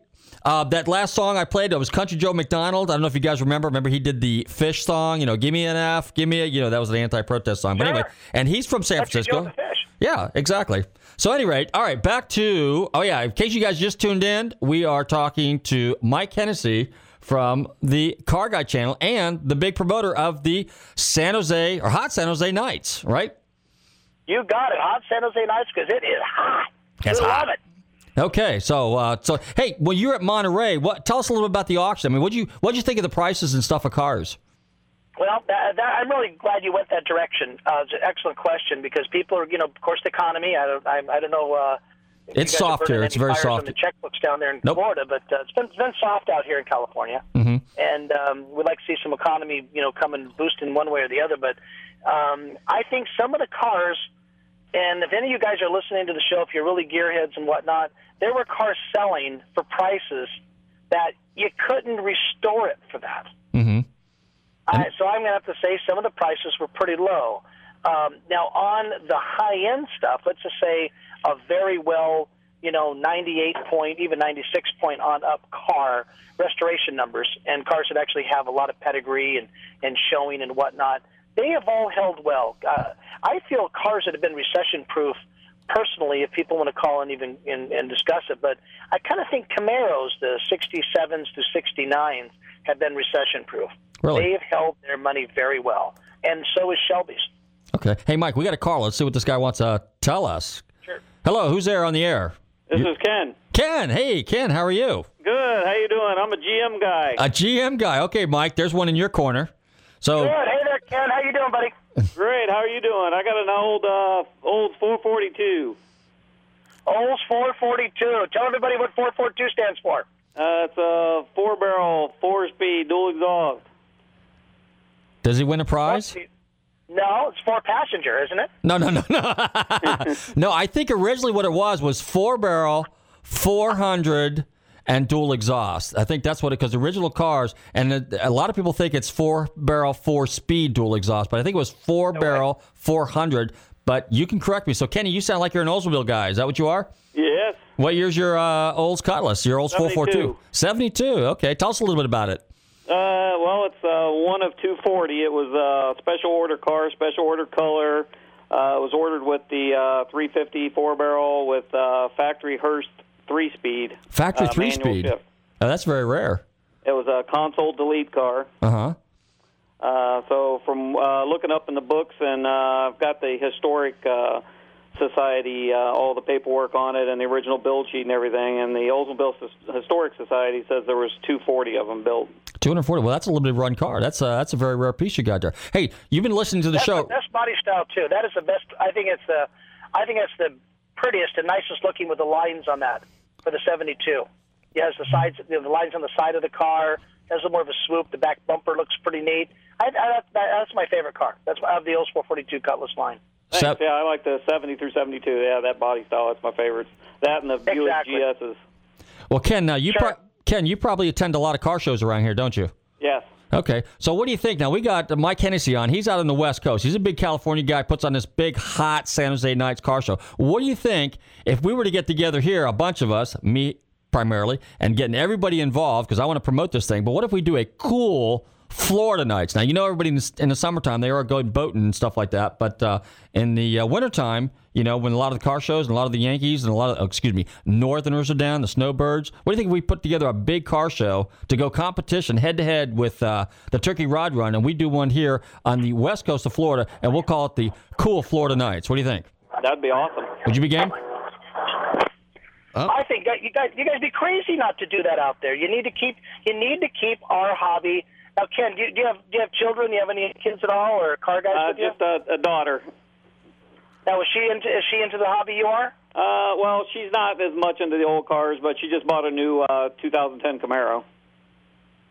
uh, that last song I played, that was Country Joe McDonald. I don't know if you guys remember. Remember, he did the Fish song. You know, give me an F, give me a. You know, that was an anti-protest song. But Sure. anyway, and he's from San Country Francisco. Yeah, exactly. So, at any rate, all right, back to. Oh, yeah, in case you guys just tuned in, we are talking to Mike Hennessey from the Car Guy channel and the big promoter of the San Jose or Hot San Jose Nights, right? you got it, hot San Jose Nights because it is hot. It's we hot. love it. Okay, so uh, so hey, when you're at Monterey, what tell us a little bit about the auction. I mean, what you what you think of the prices and stuff of cars? Well, that, that, I'm really glad you went that direction. Uh, it's an excellent question because people are, you know, of course, the economy. I don't, I, I don't know. Uh, if It's you guys have soft here. It's very soft. The checkbooks down there in Nope. Florida, but uh, it's been it's been soft out here in California, mm-hmm. and um, we'd like to see some economy, you know, come and boost in one way or the other. But um, I think some of the cars, and if any of you guys are listening to the show, if you're really gearheads and whatnot, there were cars selling for prices that you couldn't restore it for that. Mm-hmm. I, so I'm going to have to say some of the prices were pretty low. Um, now, on the high end stuff, let's just say a very well, you know, 98 point, even 96 point on up car restoration numbers, and cars that actually have a lot of pedigree and, and showing and whatnot, they have all held well. Uh, I feel cars that have been recession proof. Personally, if people want to call and even and, and discuss it, but I kind of think Camaros, the 67s to 69s, have been recession proof. Really? They have held their money very well, and so is Shelby's. Okay. Hey, Mike, we got a call. Let's see what this guy wants to tell us. Sure. Hello, who's there on the air? This is Ken. Ken. Hey, Ken, how are you? Good. How you doing? I'm a GM guy. A GM guy. Okay, Mike, there's one in your corner. So, Good. Hey there, Ken. How you doing, buddy? Great. How are you doing? I got an old uh, old 442. Olds 442. Tell everybody what 442 stands for. Uh, it's a four barrel, four speed, dual exhaust. does he win a prize? No, it's four passenger, isn't it? No, no, no, no. no, I think originally what it was was four barrel, 400, and dual exhaust. I think that's what it, because original cars, and a, a lot of people think it's four barrel, four speed dual exhaust, but I think it was four barrel, 400. But you can correct me. So, Kenny, you sound like you're an Oldsmobile guy. Is that what you are? Yes. What year's your uh, Olds Cutlass? Your Olds 442? 72. Okay. Tell us a little bit about it. Uh, well, it's uh, one of 240. It was a special order car, special order color. Uh, it was ordered with the uh, 350 four barrel with uh, factory Hurst three speed. Factory uh, three speed. shift. Oh, that's very rare. It was a console delete car. Uh huh. Uh, so from uh, looking up in the books, and uh, I've got the historic uh, society, uh, all the paperwork on it, and the original build sheet and everything. And the Oldsmobile Historic Society says there was 240 of them built. 240. Well, that's a limited run car. That's a, that's a very rare piece you got there. Hey, you've been listening to the That's show. the best body style too. That is the best. I think it's the. I think it's the prettiest and nicest looking with the lines on that for the 72. It has the sides, you know, the lines on the side of the car. Has a little more of a swoop. The back bumper looks pretty neat. I, I, that, that's my favorite car. That's of the Olds 442 Cutlass line. Thanks. Sep- yeah, I like the 70 through 72. Yeah, that body style. That's my favorites. That and the Buick Exactly. GSs. Well, Ken, now you Sure. pro- Ken, you probably attend a lot of car shows around here, don't you? Yes. Okay, so what do you think? Now we got Mike Hennessey on. He's out on the West Coast. He's a big California guy. Puts on this big hot San Jose Nights car show. What do you think if we were to get together here, a bunch of us, me primarily, and getting everybody involved because I want to promote this thing. But what if we do a cool Florida nights? Now you know everybody in the, in the summertime they are going boating and stuff like that, but uh, in the uh, wintertime, you know when a lot of the car shows and a lot of the Yankees and a lot of oh, excuse me Northerners are down, the Snowbirds. What do you think if we put together a big car show to go competition head to head with uh, the Turkey Rod Run, and we do one here on the west coast of Florida, and we'll call it the Cool Florida Nights. What do you think? That'd be awesome. Would you be game? I think that you guys, you guys be crazy not to do that out there. You need to keep, you need to keep our hobby. Now, Ken, do you, do you have do you have children? Do you have any kids at all, or car guys Uh, with you? just a, a daughter. Now, is she into is she into the hobby you are? Uh, well, she's not as much into the old cars, but she just bought a new uh, 2010 Camaro.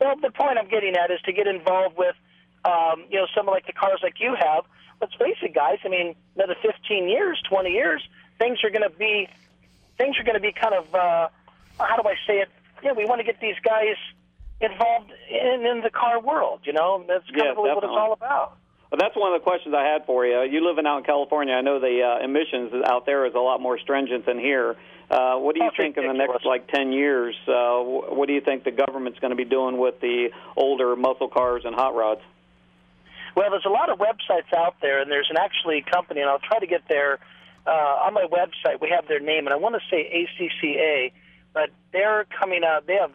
Well, the point I'm getting at is to get involved with, um, you know, some of like the cars like you have. Let's face it, guys. I mean, another 15 years, 20 years, things are going to be, things are going to be kind of, uh, how do I say it? Yeah, we want to get these guys involved in, in the car world. You know, that's kind Yeah, of really what it's all about. Well, that's one of the questions I had for you. You living out in California, I know the uh, emissions out there is a lot more stringent than here. Uh, what do you That's think in the next like 10 years? Uh, what do you think the government's going to be doing with the older muscle cars and hot rods? Well, there's a lot of websites out there, and there's an actually company, and I'll try to get their uh, on my website. We have their name, and I want to say ACCA, but they're coming out. They have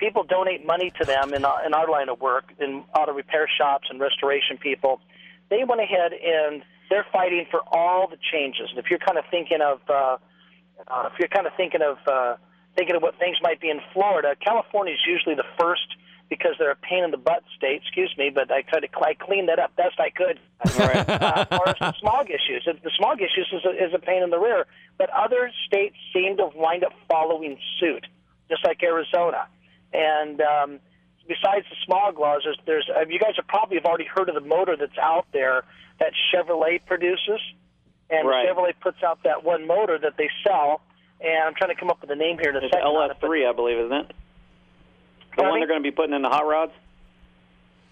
people donate money to them in our, in our line of work, in auto repair shops and restoration people. They went ahead and they're fighting for all the changes. And if you're kind of thinking of uh, uh, if you're kind of thinking of uh, thinking of what things might be in Florida, California is usually the first because they're a pain in the butt state. Excuse me, but I tried to I cleaned that up best I could. uh, as far as smog issues, the smog issues is a, is a pain in the rear. But other states seem to wind up following suit, just like Arizona. And um, besides the smog laws, there's, there's uh, you guys have probably have already heard of the motor that's out there that Chevrolet produces, and Right. Chevrolet puts out that one motor that they sell. And I'm trying to come up with a name here in a It's second. on it, but- LS3, I believe, isn't it? The one they're going to be putting in the hot rods?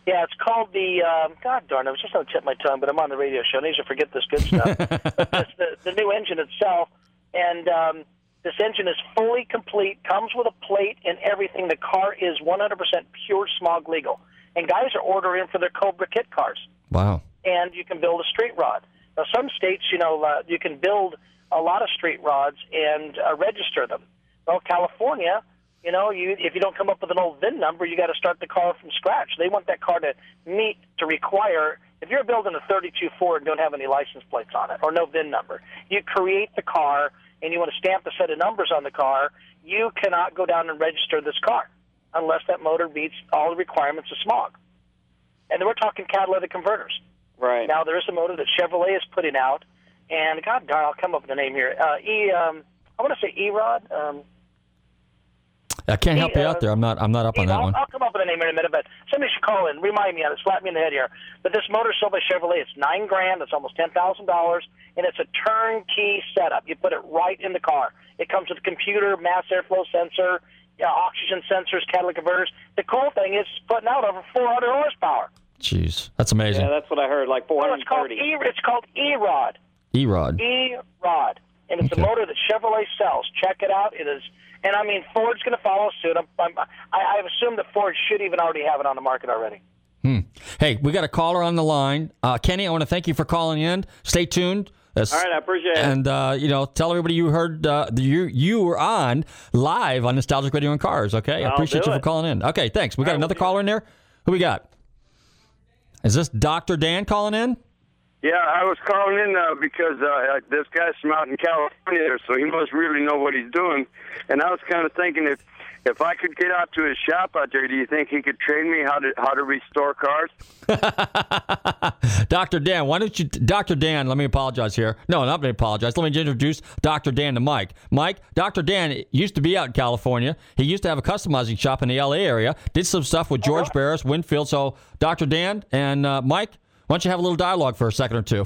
Yeah, it's called the. Um, God darn, I was just on the tip of my tongue, but I'm on the radio show. I need to forget this good stuff. but this, the, the new engine itself, and um, this engine is fully complete, comes with a plate and everything. The car is 100% pure smog legal, and guys are ordering for their Cobra kit cars. Wow. and you can build a street rod. Now, some states, you know, uh, you can build a lot of street rods and uh, register them. Well, California, you know, you if you don't come up with an old VIN number, you got to start the car from scratch. They want that car to meet to require. If you're building a 32 Ford and don't have any license plates on it or no VIN number, you create the car and you want to stamp a set of numbers on the car. You cannot go down and register this car unless that motor meets all the requirements of smog. And then we're talking catalytic converters. Right. Now there is a motor that Chevrolet is putting out, and God darn, I'll come up with the name here. Uh, e, um, I want to say E-Rod. Um, I can't help you uh, out there. I'm not. I'm not up on that I'll, one. I'll come up with a name in a minute, but somebody should call in, remind me on it, slap me in the head here. But this motor sold by Chevrolet, it's nine grand, it's almost ten thousand dollars, and it's a turnkey setup. You put it right in the car. It comes with a computer, mass airflow sensor, yeah, oxygen sensors, catalytic converters. The cool thing is it's putting out over 400 horsepower. Jeez, that's amazing. Yeah, that's what I heard. Like Well, it's called 430. E. It's called E-Rod. E-Rod. E-Rod, and it's Okay. a motor that Chevrolet sells. Check it out. It is, and I mean Ford's going to follow suit. I'm, I'm, I, I've assumed that Ford should even already have it on the market already. Hmm. Hey, we got a caller on the line. Uh, Kenny, I want to thank you for calling in. Stay tuned. That's, All right, I appreciate it. And uh, you know, tell everybody you heard uh, the- you you were on live on Nostalgic Radio and Cars. Okay, I I'll appreciate do you for calling in. Okay, thanks. We got right, another we'll caller in there. Who we got? Is this Doctor Dan calling in? Yeah, I was calling in uh, because uh, this guy's from out in California, so he must really know what he's doing. And I was kind of thinking if if I could get out to his shop out there, do you think he could train me how to how to restore cars? Dr. Dan, why don't you, Dr. Dan, let me apologize here. No, not me apologize. Let me introduce Dr. Dan to Mike. Mike, Dr. Dan used to be out in California. He used to have a customizing shop in the LA area, did some stuff with George Barris, Winfield. So, Dr. Dan and uh, Mike, why don't you have a little dialogue for a second or two?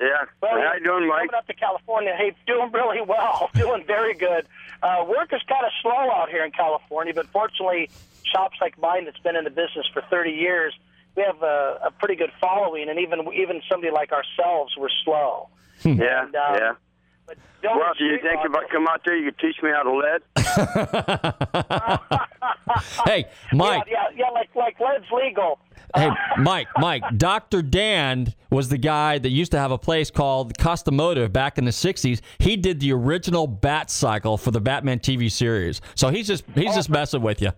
Yeah. Well, how you doing, Mike? Coming up to California, hey, doing really well, doing very good. Uh, work is kind of slow out here in California, but fortunately, shops like mine that's been in the business for 30 years, we have a, a pretty good following, and even even somebody like ourselves, we're slow. Yeah, And, um, yeah. But don't Well, do you think if I come out there, you could teach me how to lead? Hey, Mike. Yeah, yeah, yeah, like like lead's legal. Hey, Mike, Mike, Dr. Dan was the guy that used to have a place called Customotive back in the 60s. He did the original Bat Cycle for the Batman TV series. So he's just he's oh, just messing with you.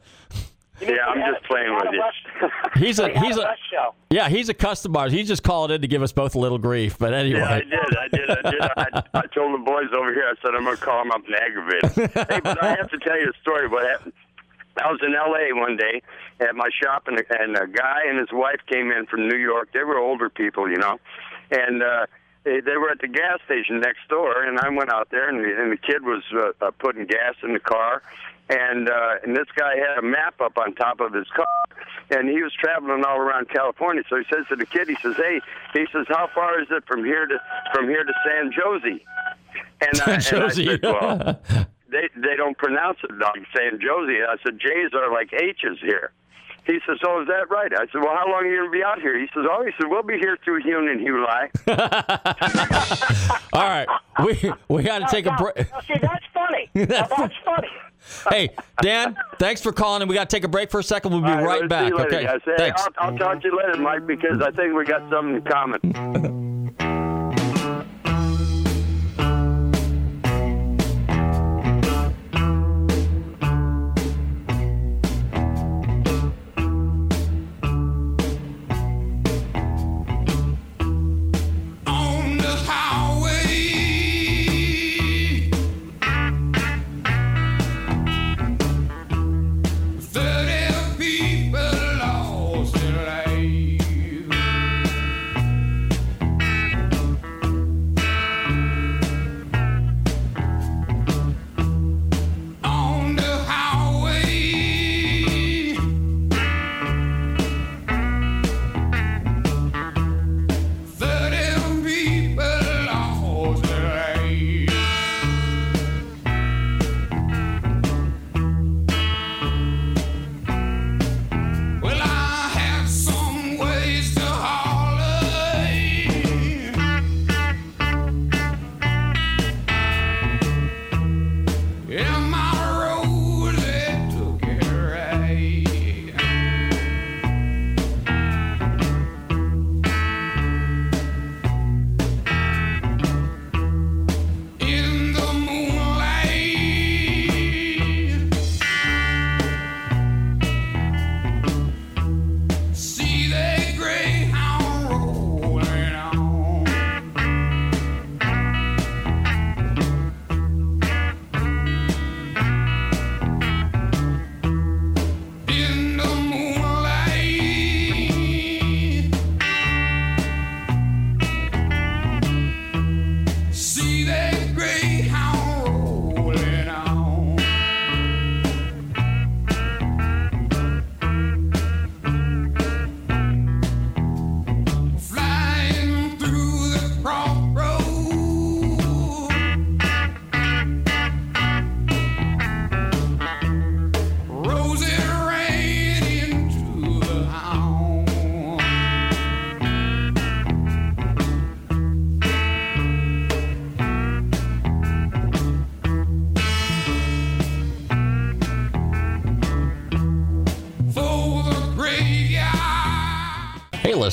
Yeah, I'm just playing with you. rush- He's a he's a show. yeah, he's a customer. He's just called in to give us both a little grief. But anyway. Yeah, I did. I did. I did. I, I told the boys over here. I said I'm going to call them up and aggravate them. hey, but I have to tell you a story. What happened? I was in L.A. one day at my shop, and, and a guy and his wife came in from New York. They were older people, you know, and uh, they, they were at the gas station next door. And I went out there, and the, and the kid was uh, uh, putting gas in the car, and uh, and this guy had a map up on top of his car, and he was traveling all around California. So he says to the kid, he says, "Hey," he says, "How far is it from here to from here to San Jose?" And, I- and I Josie. said, "Well." they they don't pronounce it like San Jose. I said J's are like H's here. He says, "Oh, is that right?" I said, "Well, how long are you going to be out here?" He says, "Oh, he said we'll be here through Hune and Huli." All right. We we got to take a break. now, see, that's funny. Now, that's funny. Hey, Dan, thanks for calling. And we got to take a break for a second. We'll be All right, right back. see you later, Okay. guys. Hey, Thanks. I'll, I'll talk to you later, Mike, because I think we got something in common.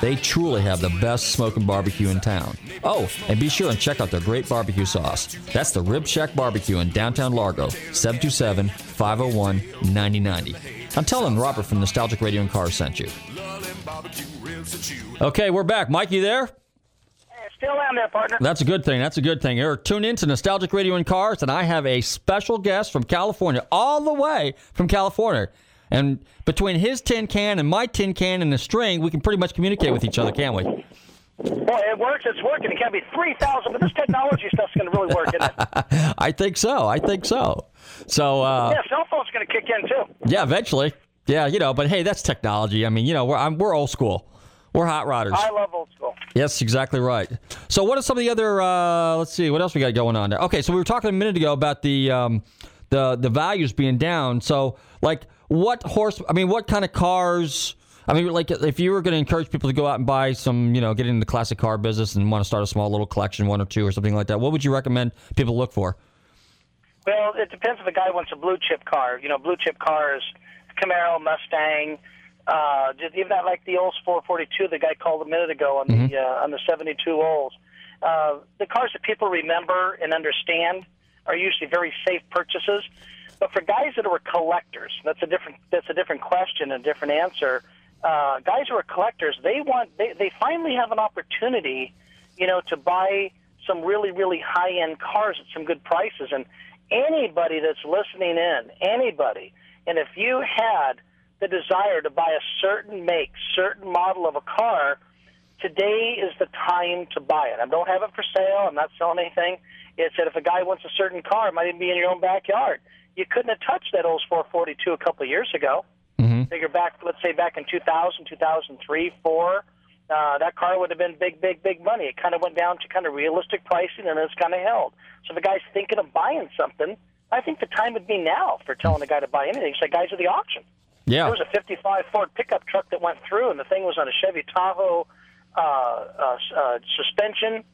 They truly have the best smoking barbecue in town. Oh, and be sure and check out their great barbecue sauce. That's the Rib Shack Barbecue in downtown Largo, 727 501 9090. I'm telling Robert from Nostalgic Radio and Cars sent you. Okay, we're back. Mike, you there? Still am there, partner. That's a good thing. That's a good thing. Here, tune in to Nostalgic Radio and Cars, and I have a special guest from California, all the way from California. And between his tin can and my tin can and the string, we can pretty much communicate with each other, can't we? Boy, it works. It's working. It can't be 3,000, but this technology stuff's going to really work, isn't it? I think so. I think so. So, uh, Yeah, cell phone's going to kick in, too. yeah, eventually. Yeah, you know, but hey, that's technology. I mean, you know, we're, I'm, we're old school. We're hot rodders. I love old school. Yes, exactly right. So, what are some of the other? Uh, let's see, what else we got going on there? Okay, so we were talking a minute ago about the um, the the values being down. So, like, what horse? I mean, what kind of cars? I mean, like, if you were going to encourage people to go out and buy some, you know, get into the classic car business and want to start a small little collection, one or two or something like that, what would you recommend people look for? Well, it depends if the guy wants a blue chip car. You know, blue chip cars, Camaro, Mustang, uh, just even that like the Olds 442 the guy called a minute ago on the uh, on the 72 Olds. Uh, the cars that people remember and understand are usually very safe purchases. But for guys that are collectors, that's a different that's a different question and a different answer. Uh, guys who are collectors, they want they, they finally have an opportunity, you know, to buy some really really high end cars at some good prices. And anybody that's listening in, anybody, and if you had the desire to buy a certain make, certain model of a car, today is the time to buy it. I don't have it for sale. I'm not selling anything. It's that if a guy wants a certain car, it might even be in your own backyard. You couldn't have touched that old 442 a couple of years ago. Mm-hmm. Figure back, let's say back in 2000, 2003, 4, uh, that car would have been big, big, big money. It kind of went down to kind of realistic pricing, and it's kind of held. So if a guy's thinking of buying something, I think the time would be now for telling a guy to buy anything. It's like guys at the auction. Yeah. There was a 55 Ford pickup truck that went through, and the thing was on a Chevy Tahoe uh, uh, uh, suspension,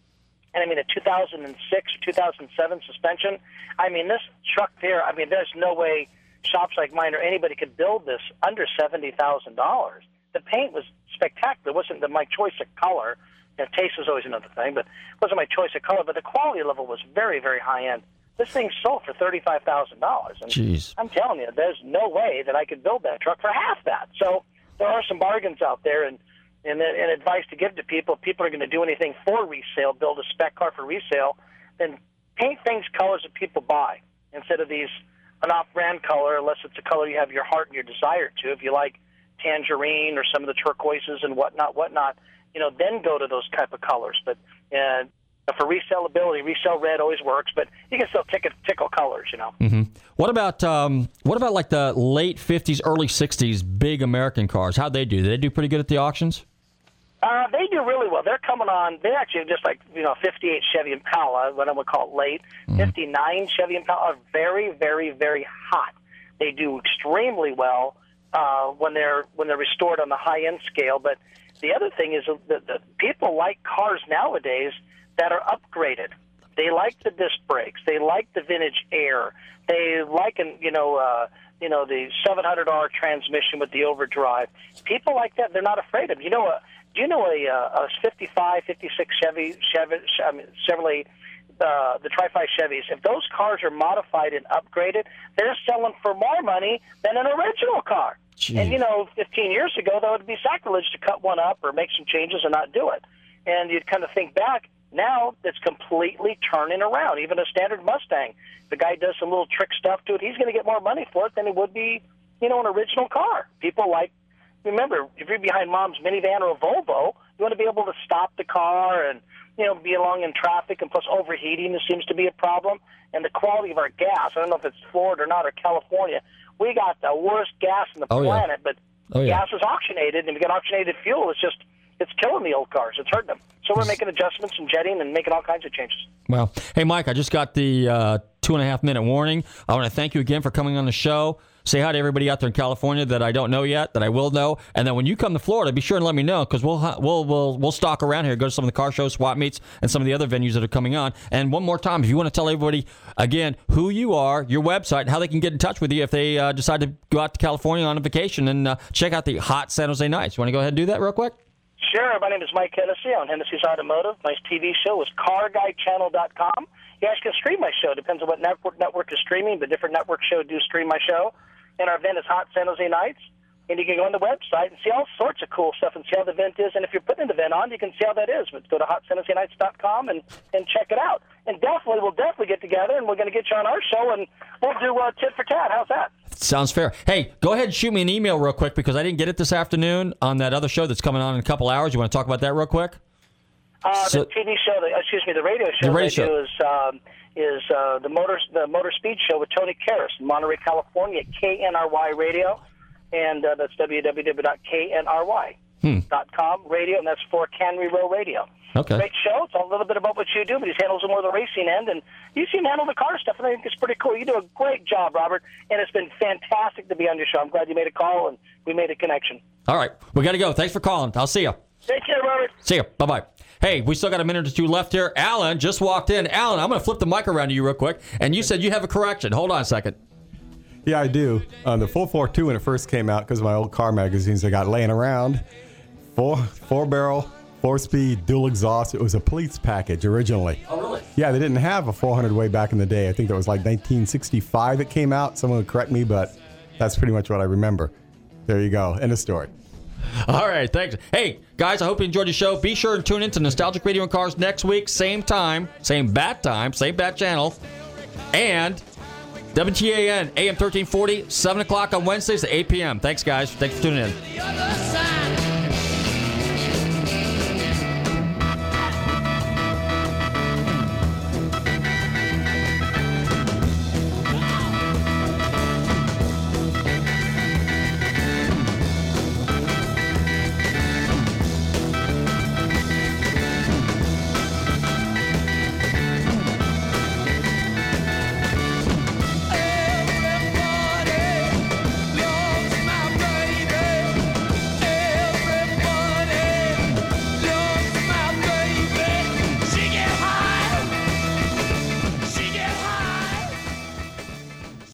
and I mean a 2006 or 2007 suspension. I mean this truck there. I mean there's no way shops like mine or anybody could build this under seventy thousand dollars. The paint was spectacular. It wasn't the, my choice of color. You know, taste was always another thing, but it wasn't my choice of color. But the quality level was very, very high end. This thing sold for thirty-five thousand dollars. Jeez. I'm telling you, there's no way that I could build that truck for half that. So there are some bargains out there, and and, then and advice to give to people. If people are going to do anything for resale, build a spec car for resale, then paint things colors that people buy instead of these an off-brand color, unless it's a color you have your heart and your desire to. If you like tangerine or some of the turquoises and whatnot, whatnot, you know, then go to those type of colors. But uh, for resellability, resell red always works, but you can still tickle, tickle colors, you know. Mm-hmm. What about um, what about like the late '50s, early '60s big American cars? How'd they do? Did they do pretty good at the auctions? Uh, they do really well. They're coming on. They're actually just like you know, 58 Chevy Impala, what I would call it late. 59 Chevy Impala are very, very, very hot. They do extremely well uh, when they're when they're restored on the high end scale. But the other thing is that, that people like cars nowadays that are upgraded. They like the disc brakes. They like the vintage air. They like an you know. Uh, you know the 700R transmission with the overdrive. People like that, they're not afraid of. You know, a, do you know a, uh, a 55, 56 Chevy, Chevy, I mean, Chevrolet, uh, the Tri-Five Chevys? If those cars are modified and upgraded, they're selling for more money than an original car. Gee. And you know, 15 years ago, that would be sacrilege to cut one up or make some changes and not do it. And you'd kind of think back. Now it's completely turning around. Even a standard Mustang, the guy does some little trick stuff to it. He's going to get more money for it than it would be, you know, an original car. People like remember, if you're behind mom's minivan or a Volvo, You want to be able to stop the car and you know be along in traffic, and plus overheating seems to be a problem. And the quality of our gas. I don't know if it's Florida or not or California. We got the worst gas in the Oh, yeah. planet, but Oh, yeah. gas is oxygenated, and we got oxygenated fuel. It's just it's killing the old cars. It's hurting them. So we're making adjustments and jetting and making all kinds of changes. Well, hey, Mike, I just got the uh, two and a half minute warning. I want to thank you again for coming on the show. Say hi to everybody out there in California that I don't know yet, that I will know. And then when you come to Florida, be sure and let me know because we'll, we'll we'll we'll stalk around here, go to some of the car shows, swap meets, and some of the other venues that are coming on. And one more time, if you want to tell everybody again who you are, your website, how they can get in touch with you if they uh, decide to go out to California on a vacation and uh, check out the hot San Jose Nights. You want to go ahead and do that real quick? Sure. My name is Mike Hennessey on Hennessey's Automotive. My TV show is CarGuyChannel.com. You guys can stream my show. Depends on what network network is streaming, but different network show do stream my show. And our event is Hot San Jose Nights. And you can go on the website and see all sorts of cool stuff and see how the event is. And if you're putting an event on, you can see how that is. But go to HotSanJoseNights.com and, and check it out. And definitely, we'll definitely get together and we're going to get you on our show and we'll do uh, tit for tat. How's that? Sounds fair. Hey, go ahead and shoot me an email real quick because I didn't get it this afternoon on that other show that's coming on in a couple hours. You want to talk about that real quick? Uh, So- the TV show, the, excuse me, the radio show The radio show. do is um, is uh, the motor the Motor Speed Show with Tony Karras in Monterey, California, KNRY Radio, and uh, that's www.knry.com radio, and that's for Cannery Row Radio. Okay. Great show. It's a little bit about what you do, but he handles more of the racing end, and you seem to handle the car stuff, and I think it's pretty cool. You do a great job, Robert, and it's been fantastic to be on your show. I'm glad you made a call and we made a connection. All right, we got to go. Thanks for calling. I'll see you. Take care, Robert. See you. Bye bye. Hey, we still got a minute or two left here. Alan just walked in. Alan, I'm going to flip the mic around to you real quick. And you said you have a correction. Hold on a second. Yeah, I do. Um, the 442 when it first came out, because of my old car magazines I got laying around, four four barrel, four speed, dual exhaust. It was a police package originally. Oh, really? Yeah, they didn't have a 400 way back in the day. I think that was like 1965 it came out. Someone would correct me, but that's pretty much what I remember. There you go. End of story. All right, thanks. Hey, guys, I hope you enjoyed the show. Be sure and tune in to Nostalgic Radio and Cars next week, same time, same bat time, same bat channel. And WTAN AM 1340, 7 o'clock on Wednesdays at 8 p.m. Thanks, guys. Thanks for tuning in.